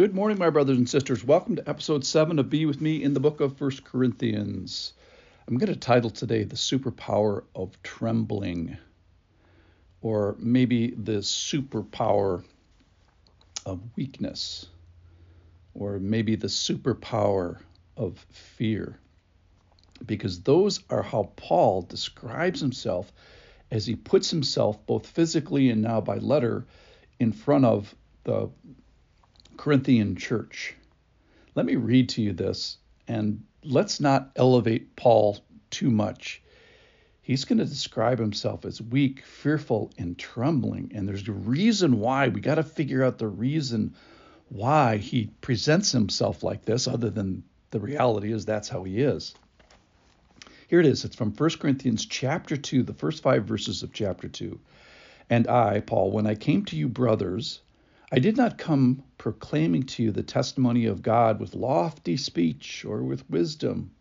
Good morning, my brothers and sisters. Welcome to episode 7 of Be With Me in the book of First Corinthians. I'm going to title today The Superpower of Trembling, or maybe The Superpower of Weakness, or maybe The Superpower of Fear. Because those are how Paul describes himself as he puts himself, both physically and now by letter, in front of the Corinthian church. Let me read to you this, and let's not elevate Paul too much. He's going to describe himself as weak, fearful, and trembling. And there's a reason why. We got to figure out the reason why he presents himself like this, other than the reality is that's how he is. Here it is. It's from 1 Corinthians chapter 2, the first five verses of chapter 2. And I, Paul, when I came to you, brothers, I did not come proclaiming to you the testimony of God with lofty speech or with wisdom,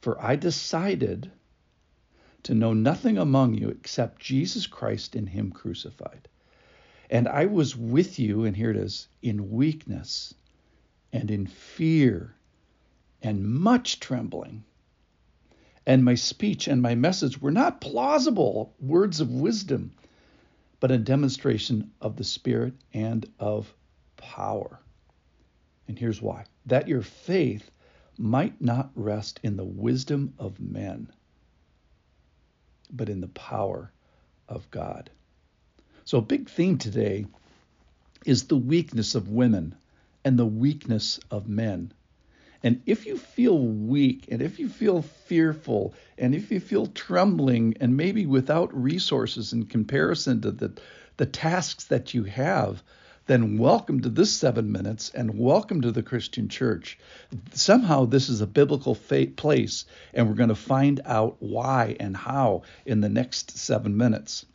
for I decided to know nothing among you except Jesus Christ and Him crucified. And I was with you, and here it is, in weakness and in fear and much trembling. And my speech and my message were not plausible words of wisdom but a demonstration of the Spirit and of power. And here's why that your faith might not rest in the wisdom of men, but in the power of God. So, a big theme today is the weakness of women and the weakness of men. And if you feel weak and if you feel fearful and if you feel trembling and maybe without resources in comparison to the, the tasks that you have, then welcome to this seven minutes and welcome to the Christian church. Somehow, this is a biblical place, and we're going to find out why and how in the next seven minutes.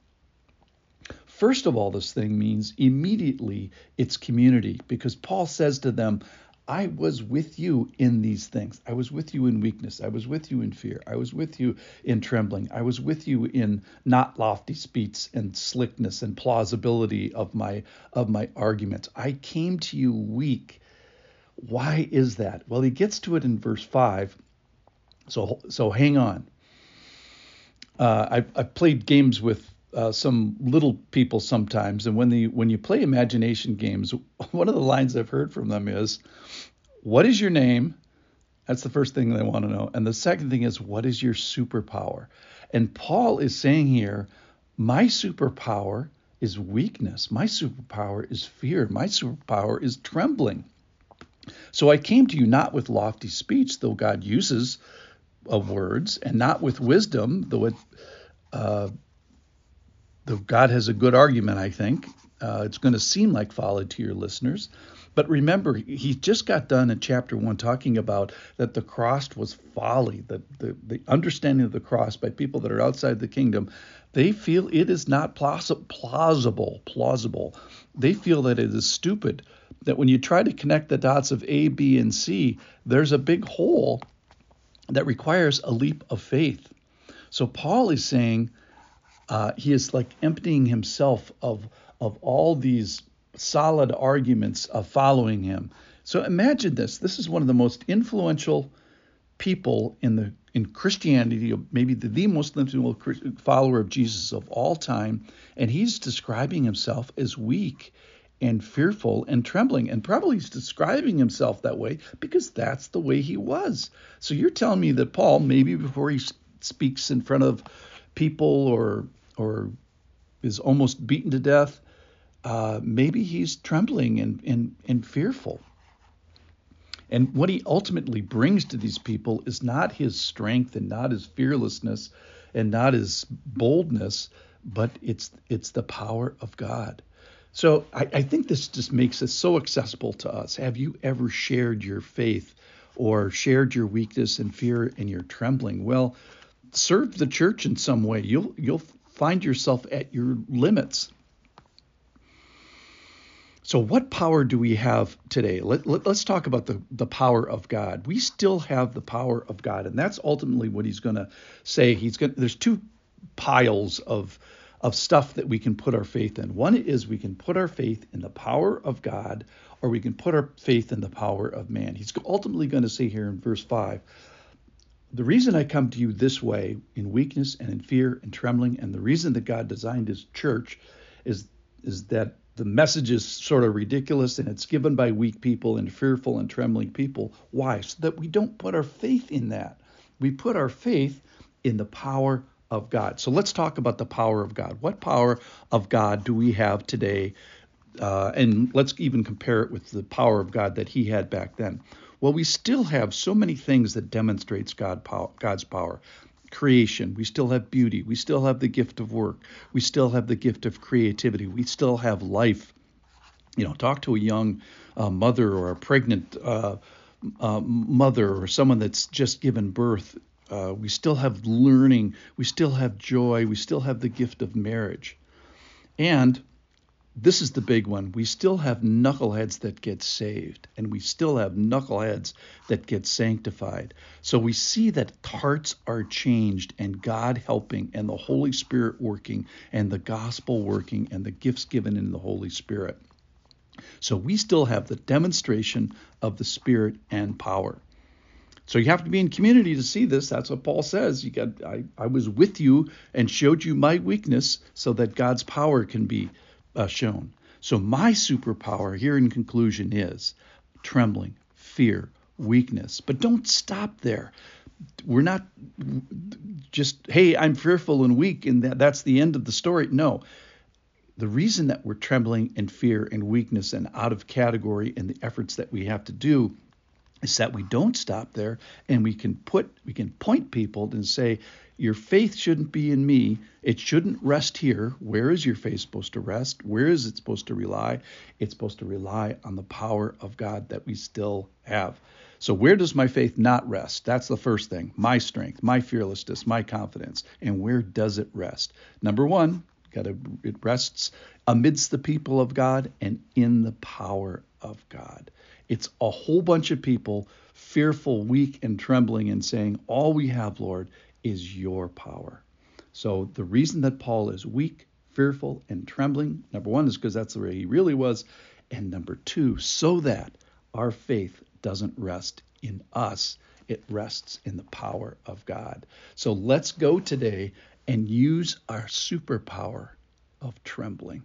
First of all, this thing means immediately it's community because Paul says to them, I was with you in these things. I was with you in weakness. I was with you in fear. I was with you in trembling. I was with you in not lofty speech and slickness and plausibility of my of my arguments. I came to you weak. Why is that? Well, he gets to it in verse five. So so hang on. Uh, I've, I've played games with uh, some little people sometimes, and when the when you play imagination games, one of the lines I've heard from them is, what is your name? That's the first thing they want to know. And the second thing is, what is your superpower? And Paul is saying here, my superpower is weakness. My superpower is fear. My superpower is trembling. So I came to you not with lofty speech, though God uses of words, and not with wisdom, though it, uh, though God has a good argument, I think. Uh, it's going to seem like folly to your listeners. But remember, he just got done in chapter one talking about that the cross was folly, that the, the understanding of the cross by people that are outside the kingdom, they feel it is not plausible, plausible. They feel that it is stupid. That when you try to connect the dots of A, B, and C, there's a big hole that requires a leap of faith. So Paul is saying uh, he is like emptying himself of of all these solid arguments of following him. So imagine this. This is one of the most influential people in the in Christianity, maybe the, the most influential follower of Jesus of all time, and he's describing himself as weak and fearful and trembling, and probably he's describing himself that way because that's the way he was. So you're telling me that Paul, maybe before he speaks in front of people or or is almost beaten to death, uh, maybe he's trembling and, and, and fearful. And what he ultimately brings to these people is not his strength and not his fearlessness and not his boldness, but it's it's the power of God. So I, I think this just makes it so accessible to us. Have you ever shared your faith or shared your weakness and fear and your trembling? Well, serve the church in some way. You'll you'll find yourself at your limits so, what power do we have today? Let, let, us talk about the, the power of God. We still have the power of God, and that's ultimately what he's going to say. He's going to. There's two piles of of stuff that we can put our faith in. One is we can put our faith in the power of God, or we can put our faith in the power of man. He's ultimately going to say here in verse 5 the reason I come to you this way in weakness and in fear and trembling, and the reason that God designed his church is is that the message is sort of ridiculous and it's given by weak people and fearful and trembling people. Why? So that we don't put our faith in that. We put our faith in the power of God. So let's talk about the power of God. What power of God do we have today? Uh, and let's even compare it with the power of God that he had back then. Well, we still have so many things that demonstrates God power, God's power. Creation, we still have beauty, we still have the gift of work, we still have the gift of creativity, we still have life. You know, talk to a young uh, mother or a pregnant uh, uh, mother or someone that's just given birth. Uh, we still have learning, we still have joy, we still have the gift of marriage. And this is the big one. We still have knuckleheads that get saved, and we still have knuckleheads that get sanctified. So we see that hearts are changed, and God helping, and the Holy Spirit working, and the gospel working, and the gifts given in the Holy Spirit. So we still have the demonstration of the Spirit and power. So you have to be in community to see this. That's what Paul says. You got I, I was with you and showed you my weakness so that God's power can be uh, shown. So, my superpower here in conclusion is trembling, fear, weakness. But don't stop there. We're not just, hey, I'm fearful and weak, and that, that's the end of the story. No. The reason that we're trembling and fear and weakness and out of category in the efforts that we have to do is that we don't stop there and we can put we can point people and say your faith shouldn't be in me. It shouldn't rest here. Where is your faith supposed to rest? Where is it supposed to rely? It's supposed to rely on the power of God that we still have. So, where does my faith not rest? That's the first thing my strength, my fearlessness, my confidence. And where does it rest? Number one, gotta, it rests amidst the people of God and in the power of God. It's a whole bunch of people fearful, weak, and trembling and saying, All we have, Lord, is your power. So the reason that Paul is weak, fearful, and trembling, number one, is because that's the way he really was. And number two, so that our faith doesn't rest in us, it rests in the power of God. So let's go today and use our superpower of trembling.